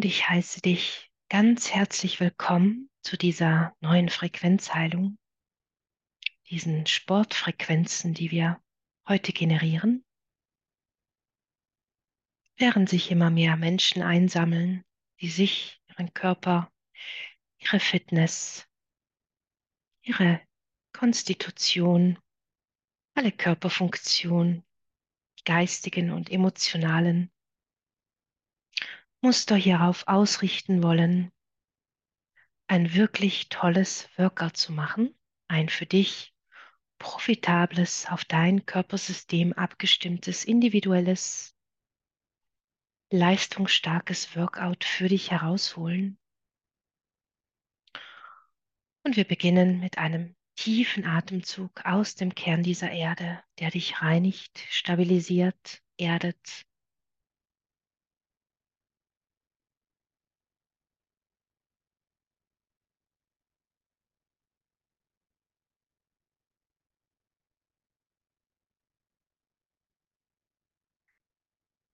Und ich heiße dich ganz herzlich willkommen zu dieser neuen Frequenzheilung, diesen Sportfrequenzen, die wir heute generieren. Während sich immer mehr Menschen einsammeln, die sich, ihren Körper, ihre Fitness, ihre Konstitution, alle Körperfunktionen, geistigen und emotionalen Muster hierauf ausrichten wollen, ein wirklich tolles Workout zu machen, ein für dich profitables, auf dein Körpersystem abgestimmtes, individuelles, leistungsstarkes Workout für dich herausholen. Und wir beginnen mit einem tiefen Atemzug aus dem Kern dieser Erde, der dich reinigt, stabilisiert, erdet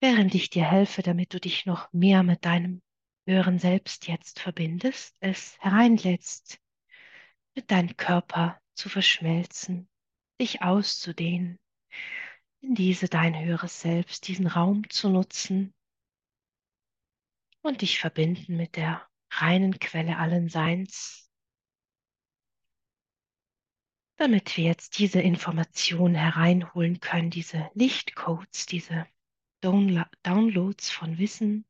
während ich dir helfe, damit du dich noch mehr mit deinem höheren Selbst jetzt verbindest, es hereinlässt, mit deinem Körper zu verschmelzen, dich auszudehnen, in diese dein höheres Selbst, diesen Raum zu nutzen und dich verbinden mit der reinen Quelle allen Seins, damit wir jetzt diese Information hereinholen können, diese Lichtcodes, diese Downloads von Wissen,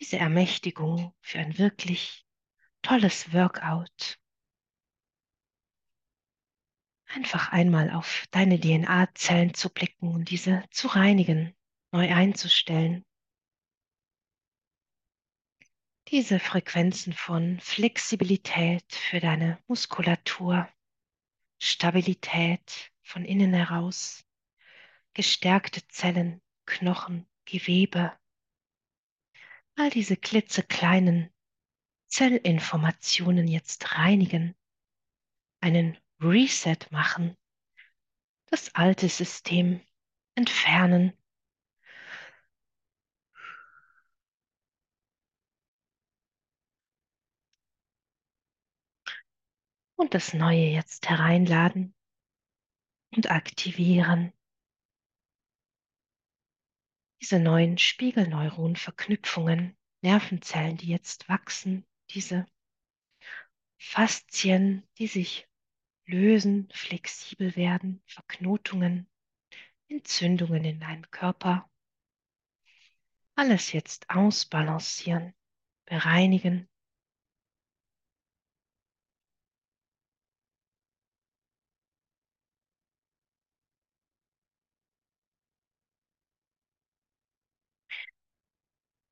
diese Ermächtigung für ein wirklich tolles Workout. Einfach einmal auf deine DNA-Zellen zu blicken und diese zu reinigen, neu einzustellen. Diese Frequenzen von Flexibilität für deine Muskulatur, Stabilität von innen heraus, gestärkte Zellen, Knochen, Gewebe, all diese klitzekleinen Zellinformationen jetzt reinigen, einen Reset machen, das alte System entfernen. Und das Neue jetzt hereinladen und aktivieren diese neuen Spiegelneuronverknüpfungen, Nervenzellen, die jetzt wachsen, diese Faszien, die sich lösen, flexibel werden, Verknotungen, Entzündungen in deinem Körper. Alles jetzt ausbalancieren, bereinigen.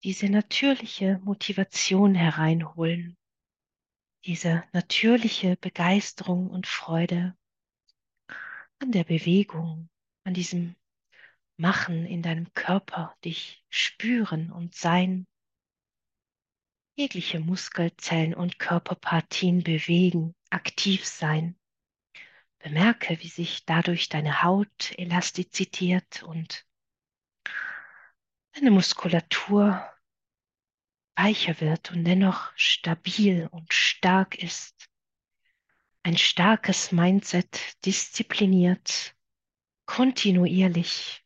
Diese natürliche Motivation hereinholen, diese natürliche Begeisterung und Freude an der Bewegung, an diesem Machen in deinem Körper, dich spüren und sein, jegliche Muskelzellen und Körperpartien bewegen, aktiv sein. Bemerke, wie sich dadurch deine Haut elastiziert und deine Muskulatur weicher wird und dennoch stabil und stark ist. Ein starkes Mindset, diszipliniert, kontinuierlich.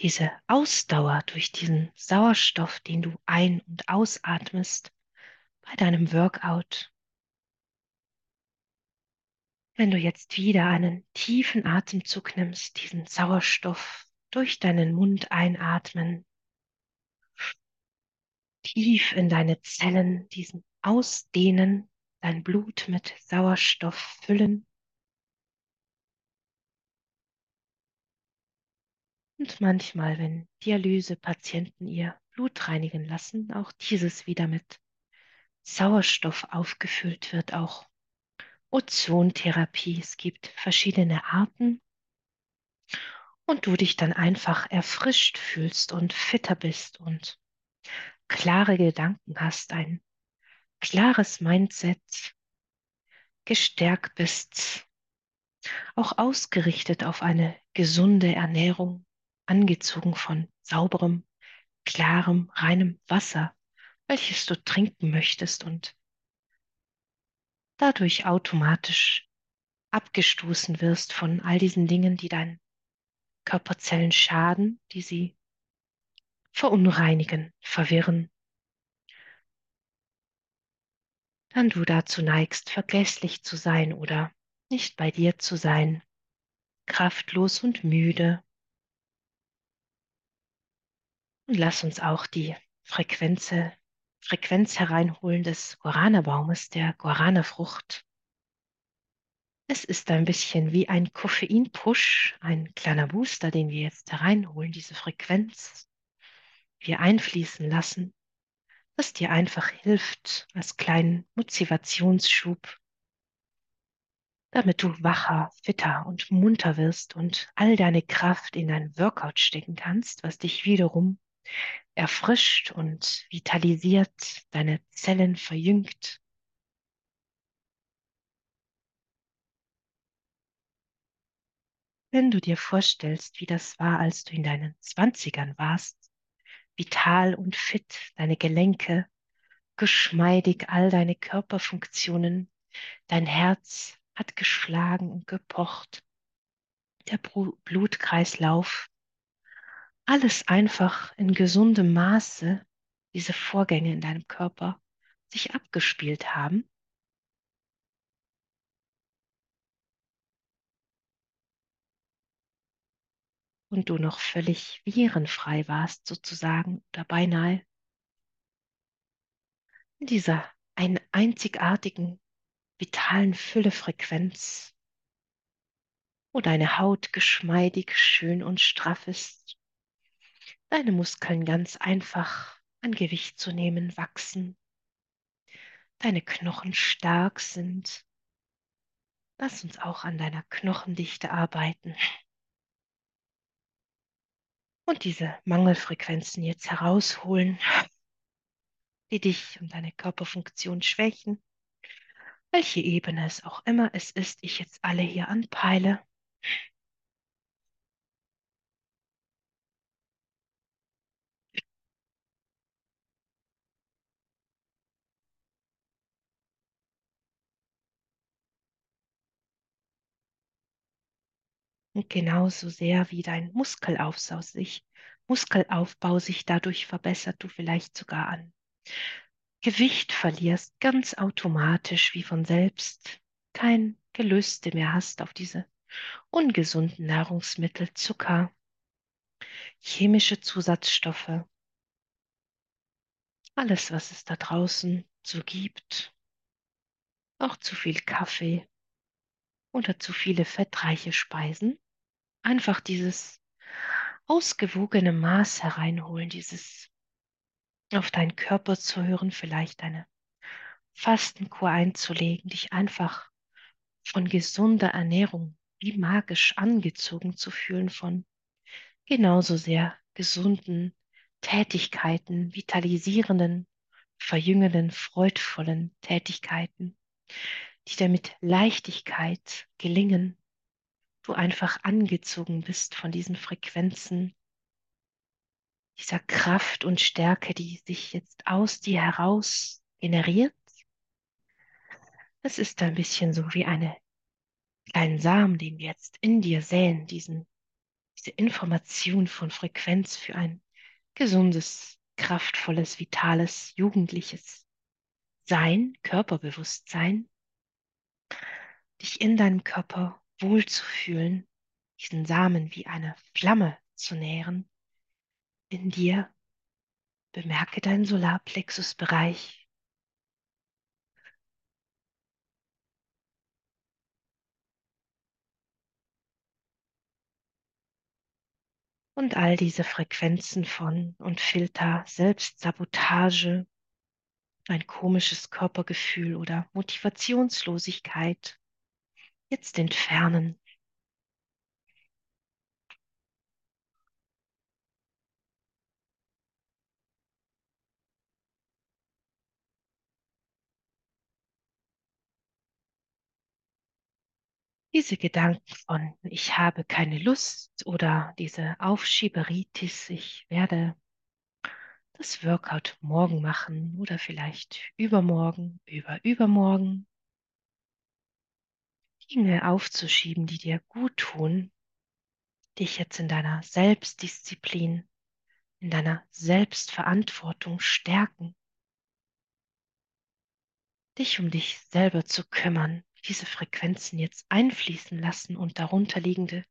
Diese Ausdauer durch diesen Sauerstoff, den du ein- und ausatmest bei deinem Workout. Wenn du jetzt wieder einen tiefen Atemzug nimmst, diesen Sauerstoff durch deinen Mund einatmen, tief in deine Zellen, diesen ausdehnen, dein Blut mit Sauerstoff füllen. Und manchmal, wenn Dialysepatienten ihr Blut reinigen lassen, auch dieses wieder mit Sauerstoff aufgefüllt wird, auch Ozontherapie. Es gibt verschiedene Arten und du dich dann einfach erfrischt fühlst und fitter bist und klare Gedanken hast, ein klares Mindset, gestärkt bist, auch ausgerichtet auf eine gesunde Ernährung, angezogen von sauberem, klarem, reinem Wasser, welches du trinken möchtest und dadurch automatisch abgestoßen wirst von all diesen Dingen, die deinen Körperzellen schaden, die sie verunreinigen, verwirren, dann du dazu neigst, vergesslich zu sein oder nicht bei dir zu sein, kraftlos und müde. Und lass uns auch die Frequenz, Frequenz hereinholen des Guarana-Baumes, der Guarana-Frucht. Es ist ein bisschen wie ein Koffein-Push, ein kleiner Booster, den wir jetzt hereinholen, diese Frequenz, wir einfließen lassen, das dir einfach hilft als kleinen Motivationsschub, damit du wacher, fitter und munter wirst und all deine Kraft in dein Workout stecken kannst, was dich wiederum erfrischt und vitalisiert, deine Zellen verjüngt. Wenn du dir vorstellst, wie das war, als du in deinen Zwanzigern warst, vital und fit, deine Gelenke, geschmeidig all deine Körperfunktionen, dein Herz hat geschlagen und gepocht, der Blutkreislauf, alles einfach in gesundem Maße, diese Vorgänge in deinem Körper sich abgespielt haben. Und du noch völlig virenfrei warst, sozusagen, oder beinahe. In dieser einen einzigartigen, vitalen Füllefrequenz, wo deine Haut geschmeidig, schön und straff ist, deine Muskeln ganz einfach an Gewicht zu nehmen wachsen, deine Knochen stark sind. Lass uns auch an deiner Knochendichte arbeiten. Und diese Mangelfrequenzen jetzt herausholen, die dich und deine Körperfunktion schwächen, welche Ebene es auch immer es ist, ich jetzt alle hier anpeile. Genauso sehr wie dein Muskelaufbau sich, Muskelaufbau sich dadurch verbessert, du vielleicht sogar an Gewicht verlierst, ganz automatisch wie von selbst, kein Gelüste mehr hast auf diese ungesunden Nahrungsmittel, Zucker, chemische Zusatzstoffe, alles, was es da draußen so gibt, auch zu viel Kaffee oder zu viele fettreiche Speisen, einfach dieses ausgewogene Maß hereinholen, dieses auf deinen Körper zu hören, vielleicht eine Fastenkur einzulegen, dich einfach von gesunder Ernährung wie magisch angezogen zu fühlen von genauso sehr gesunden Tätigkeiten, vitalisierenden, verjüngenden, freudvollen Tätigkeiten, die dir mit Leichtigkeit gelingen, du einfach angezogen bist von diesen Frequenzen, dieser Kraft und Stärke, die sich jetzt aus dir heraus generiert. Es ist ein bisschen so wie eine kleinen Samen, den wir jetzt in dir säen, diesen, diese Information von Frequenz für ein gesundes, kraftvolles, vitales, jugendliches Sein, Körperbewusstsein, dich in deinem Körper wohlzufühlen, diesen Samen wie eine Flamme zu nähren, in dir. Bemerke deinen Solarplexusbereich. Und all diese Frequenzen von und Filter, Selbstsabotage, ein komisches Körpergefühl oder Motivationslosigkeit jetzt entfernen. Diese Gedanken von ich habe keine Lust oder diese Aufschieberitis, ich werde das Workout morgen machen oder vielleicht übermorgen, über übermorgen. Dinge aufzuschieben, die dir gut tun, dich jetzt in deiner Selbstdisziplin, in deiner Selbstverantwortung stärken, dich um dich selber zu kümmern, diese Frequenzen jetzt einfließen lassen und darunterliegende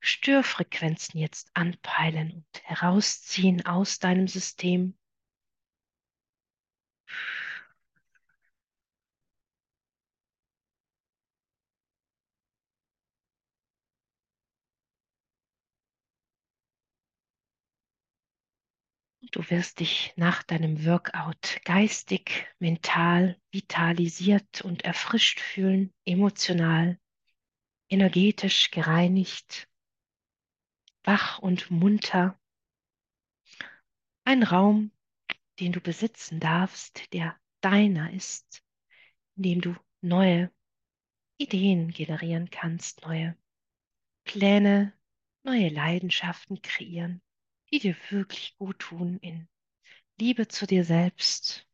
Störfrequenzen jetzt anpeilen und herausziehen aus deinem System. Du wirst dich nach deinem Workout geistig, mental vitalisiert und erfrischt fühlen, emotional, energetisch gereinigt, wach und munter. Ein Raum, den du besitzen darfst, der deiner ist, in dem du neue Ideen generieren kannst, neue Pläne, neue Leidenschaften kreieren, die dir wirklich gut tun in Liebe zu dir selbst.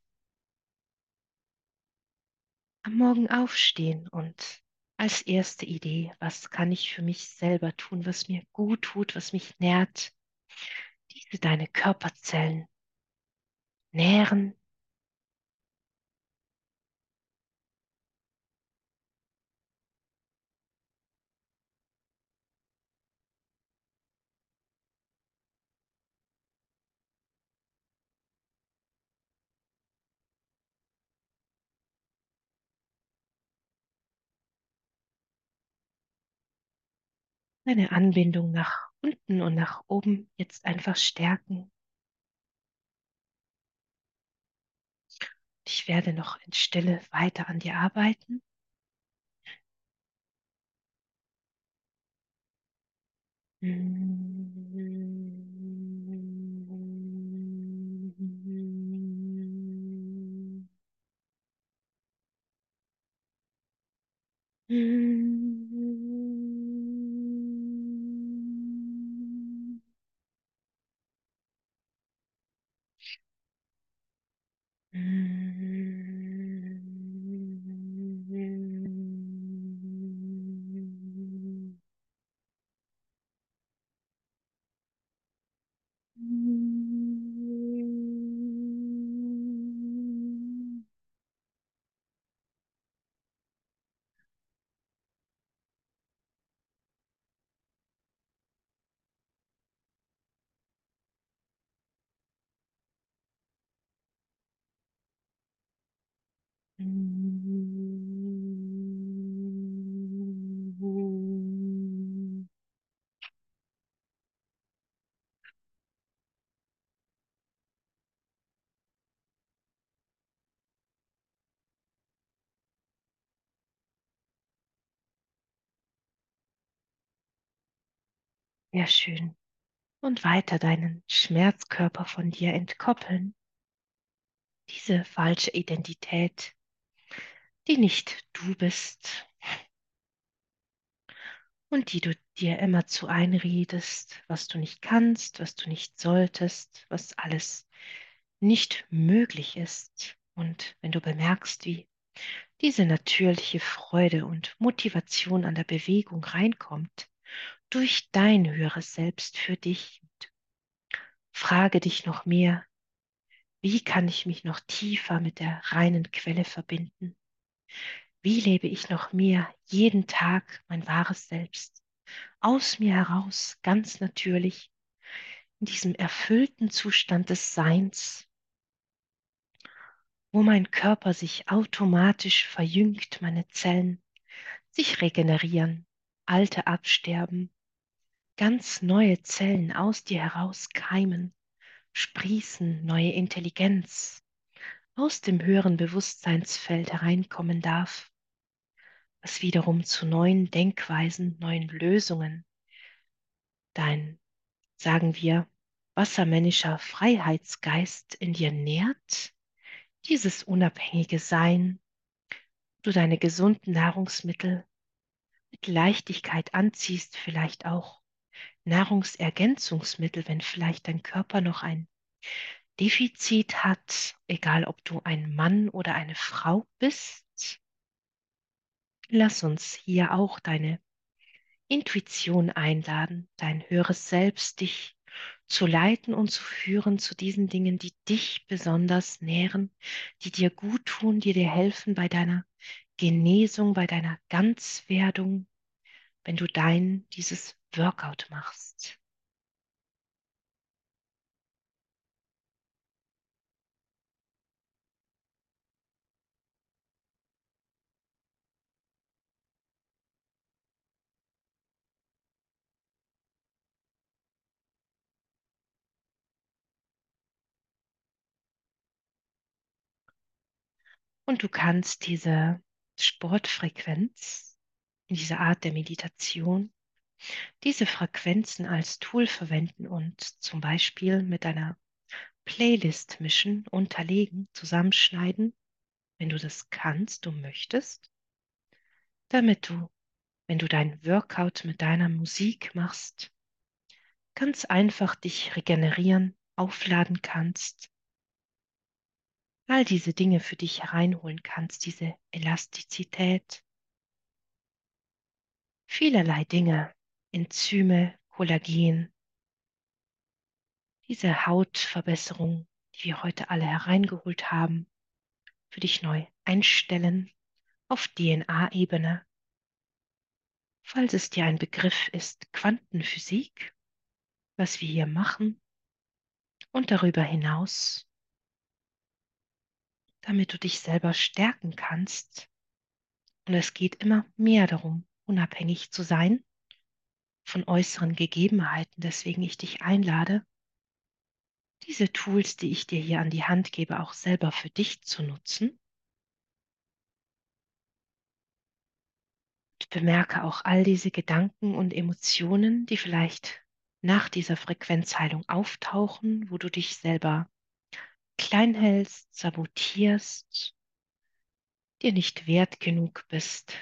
Am Morgen aufstehen und als erste Idee, was kann ich für mich selber tun, was mir gut tut, was mich nährt, diese deine Körperzellen nähren. Deine Anbindung nach unten und nach oben jetzt einfach stärken. Ich werde noch in Stille weiter an dir arbeiten. Sehr schön. Und weiter deinen Schmerzkörper von dir entkoppeln. Diese falsche Identität, die nicht du bist und die du dir immer zu einredest, was du nicht kannst, was du nicht solltest, was alles nicht möglich ist. Und wenn du bemerkst, wie diese natürliche Freude und Motivation an der Bewegung reinkommt, durch dein höheres Selbst für dich. frage dich noch mehr, wie kann ich mich noch tiefer mit der reinen Quelle verbinden? Wie lebe ich noch mehr jeden Tag mein wahres Selbst? Aus mir heraus, ganz natürlich, in diesem erfüllten Zustand des Seins, wo mein Körper sich automatisch verjüngt, meine Zellen sich regenerieren, alte absterben, ganz neue Zellen aus dir heraus keimen, sprießen, neue Intelligenz aus dem höheren Bewusstseinsfeld hereinkommen darf, was wiederum zu neuen Denkweisen, neuen Lösungen, dein, sagen wir, wassermännischer Freiheitsgeist in dir nährt, dieses unabhängige Sein, du deine gesunden Nahrungsmittel mit Leichtigkeit anziehst, vielleicht auch Nahrungsergänzungsmittel, wenn vielleicht dein Körper noch ein Defizit hat, egal ob du ein Mann oder eine Frau bist. Lass uns hier auch deine Intuition einladen, dein höheres Selbst, dich zu leiten und zu führen zu diesen Dingen, die dich besonders nähren, die dir gut tun, die dir helfen bei deiner Genesung, bei deiner Ganzwerdung, wenn du dein, dieses Workout machst. Und du kannst diese Sportfrequenz, diese Art der Meditation, diese Frequenzen als Tool verwenden und zum Beispiel mit einer Playlist mischen, unterlegen, zusammenschneiden, wenn du das kannst, du möchtest, damit du, wenn du dein Workout mit deiner Musik machst, ganz einfach dich regenerieren, aufladen kannst, all diese Dinge für dich hereinholen kannst, diese Elastizität, vielerlei Dinge, Enzyme, Kollagen, diese Hautverbesserung, die wir heute alle hereingeholt haben, für dich neu einstellen auf DNA-Ebene. Falls es dir ein Begriff ist, Quantenphysik, was wir hier machen und darüber hinaus, damit du dich selber stärken kannst. Und es geht immer mehr darum, unabhängig zu sein von äußeren Gegebenheiten, deswegen ich dich einlade, diese Tools, die ich dir hier an die Hand gebe, auch selber für dich zu nutzen. Und bemerke auch all diese Gedanken und Emotionen, die vielleicht nach dieser Frequenzheilung auftauchen, wo du dich selber klein hältst, sabotierst, dir nicht wert genug bist,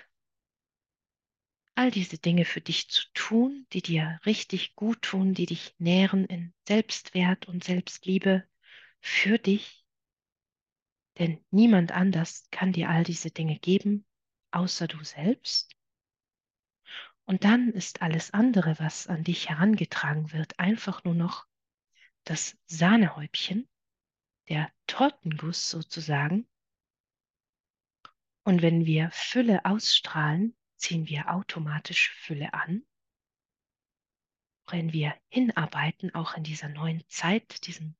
all diese Dinge für dich zu tun, die dir richtig gut tun, die dich nähren in Selbstwert und Selbstliebe für dich. Denn niemand anders kann dir all diese Dinge geben, außer du selbst. Und dann ist alles andere, was an dich herangetragen wird, einfach nur noch das Sahnehäubchen, der Tortenguss sozusagen. Und wenn wir Fülle ausstrahlen, ziehen wir automatisch Fülle an. Wenn wir hinarbeiten, auch in dieser neuen Zeit, diesem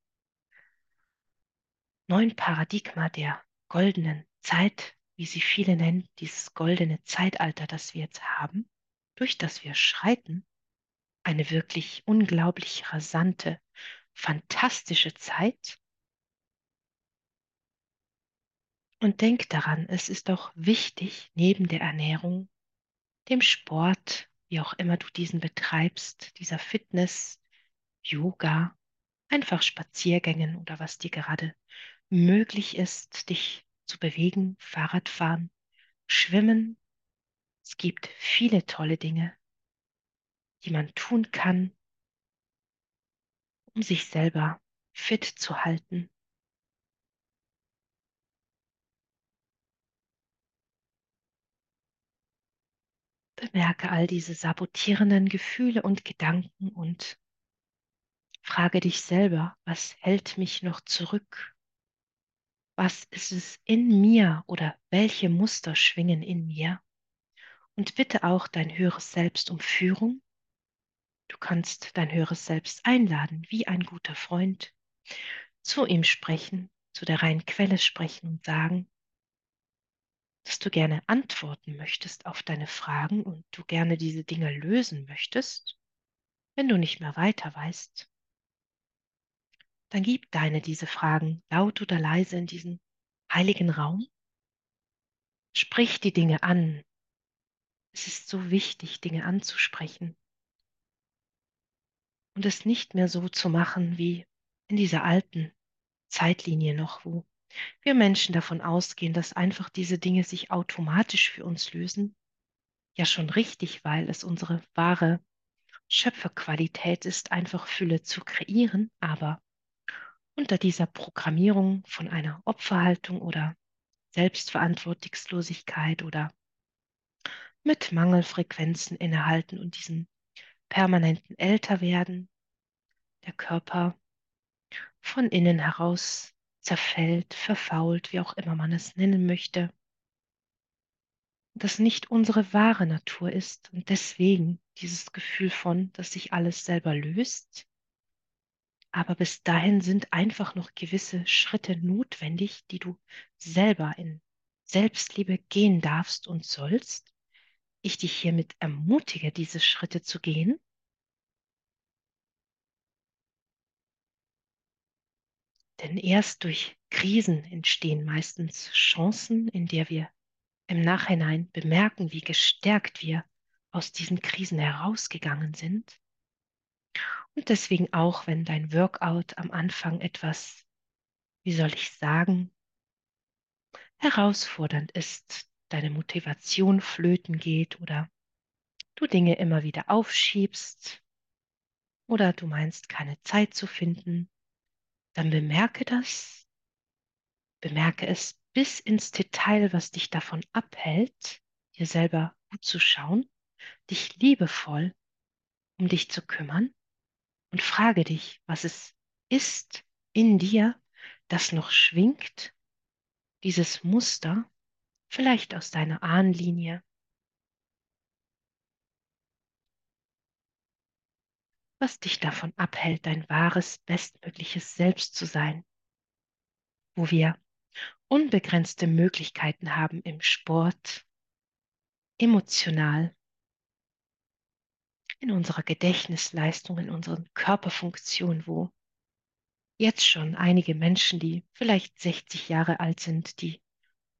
neuen Paradigma der goldenen Zeit, wie sie viele nennen, dieses goldene Zeitalter, das wir jetzt haben, durch das wir schreiten, eine wirklich unglaublich rasante, fantastische Zeit. Und denk daran, es ist auch wichtig, neben der Ernährung dem Sport, wie auch immer du diesen betreibst, dieser Fitness, Yoga, einfach Spaziergängen oder was dir gerade möglich ist, dich zu bewegen, Fahrradfahren, Schwimmen. Es gibt viele tolle Dinge, die man tun kann, um sich selber fit zu halten. Bemerke all diese sabotierenden Gefühle und Gedanken und frage dich selber, was hält mich noch zurück? Was ist es in mir oder welche Muster schwingen in mir? Und bitte auch dein höheres Selbst um Führung. Du kannst dein höheres Selbst einladen, wie ein guter Freund, zu ihm sprechen, zu der reinen Quelle sprechen und sagen, dass du gerne antworten möchtest auf deine Fragen und du gerne diese Dinge lösen möchtest, wenn du nicht mehr weiter weißt, dann gib deine diese Fragen laut oder leise in diesen heiligen Raum. Sprich die Dinge an. Es ist so wichtig, Dinge anzusprechen und es nicht mehr so zu machen wie in dieser alten Zeitlinie noch, wo wir Menschen davon ausgehen, dass einfach diese Dinge sich automatisch für uns lösen, ja schon richtig, weil es unsere wahre Schöpferqualität ist, einfach Fülle zu kreieren, aber unter dieser Programmierung von einer Opferhaltung oder Selbstverantwortungslosigkeit oder mit Mangelfrequenzen innehalten und diesen permanenten Älterwerden. Der Körper von innen heraus zerfällt, verfault, wie auch immer man es nennen möchte. Das nicht unsere wahre Natur ist und deswegen dieses Gefühl von, dass sich alles selber löst. Aber bis dahin sind einfach noch gewisse Schritte notwendig, die du selber in Selbstliebe gehen darfst und sollst. Ich dich hiermit ermutige, diese Schritte zu gehen Denn erst durch Krisen entstehen meistens Chancen, in der wir im Nachhinein bemerken, wie gestärkt wir aus diesen Krisen herausgegangen sind. Und deswegen auch, wenn dein Workout am Anfang etwas, wie soll ich sagen, herausfordernd ist, deine Motivation flöten geht oder du Dinge immer wieder aufschiebst oder du meinst keine Zeit zu finden, dann bemerke das, bemerke es bis ins Detail, was dich davon abhält, dir selber gut zu schauen, dich liebevoll um dich zu kümmern und frage dich, was es ist in dir, das noch schwingt, dieses Muster, vielleicht aus deiner Ahnenlinie, was dich davon abhält, dein wahres, bestmögliches Selbst zu sein, wo wir unbegrenzte Möglichkeiten haben im Sport, emotional, in unserer Gedächtnisleistung, in unseren Körperfunktionen, wo jetzt schon einige Menschen, die vielleicht 60 Jahre alt sind, die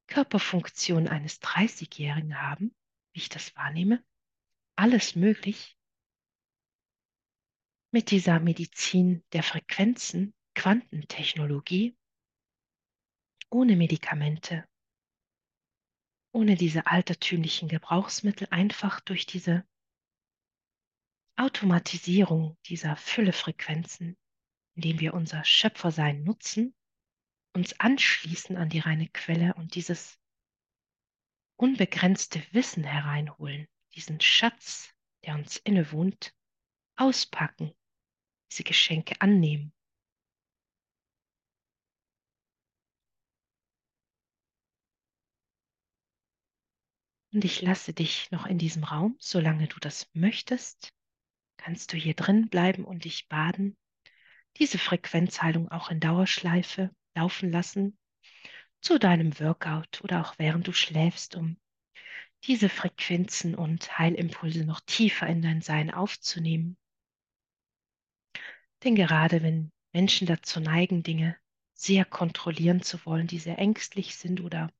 Körperfunktion eines 30-Jährigen haben, wie ich das wahrnehme, alles möglich, mit dieser Medizin der Frequenzen, Quantentechnologie, ohne Medikamente, ohne diese altertümlichen Gebrauchsmittel, einfach durch diese Automatisierung dieser Füllefrequenzen, indem wir unser Schöpfersein nutzen, uns anschließen an die reine Quelle und dieses unbegrenzte Wissen hereinholen, diesen Schatz, der uns innewohnt, auspacken diese Geschenke annehmen. Und ich lasse dich noch in diesem Raum, solange du das möchtest. Kannst du hier drin bleiben und dich baden, diese Frequenzheilung auch in Dauerschleife laufen lassen, zu deinem Workout oder auch während du schläfst, um diese Frequenzen und Heilimpulse noch tiefer in dein Sein aufzunehmen. Denn gerade wenn Menschen dazu neigen, Dinge sehr kontrollieren zu wollen, die sehr ängstlich sind oder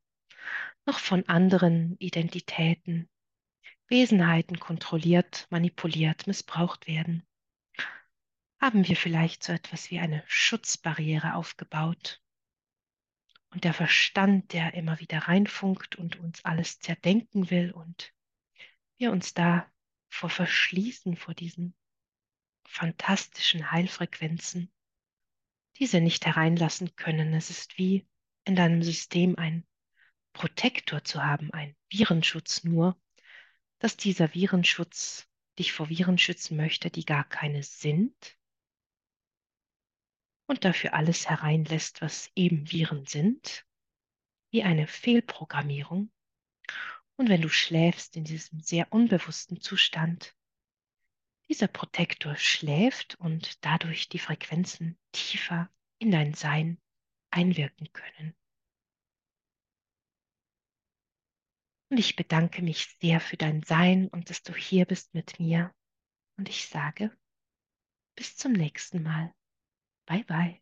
noch von anderen Identitäten, Wesenheiten kontrolliert, manipuliert, missbraucht werden, haben wir vielleicht so etwas wie eine Schutzbarriere aufgebaut. Und der Verstand, der immer wieder reinfunkt und uns alles zerdenken will und wir uns da vor verschließen vor diesen fantastischen Heilfrequenzen, diese nicht hereinlassen können. Es ist wie in deinem System ein Protektor zu haben, ein Virenschutz nur, dass dieser Virenschutz dich vor Viren schützen möchte, die gar keine sind und dafür alles hereinlässt, was eben Viren sind, wie eine Fehlprogrammierung. Und wenn du schläfst in diesem sehr unbewussten Zustand, dieser Protektor schläft und dadurch die Frequenzen tiefer in dein Sein einwirken können. Und ich bedanke mich sehr für dein Sein und dass du hier bist mit mir. Und ich sage, bis zum nächsten Mal. Bye bye.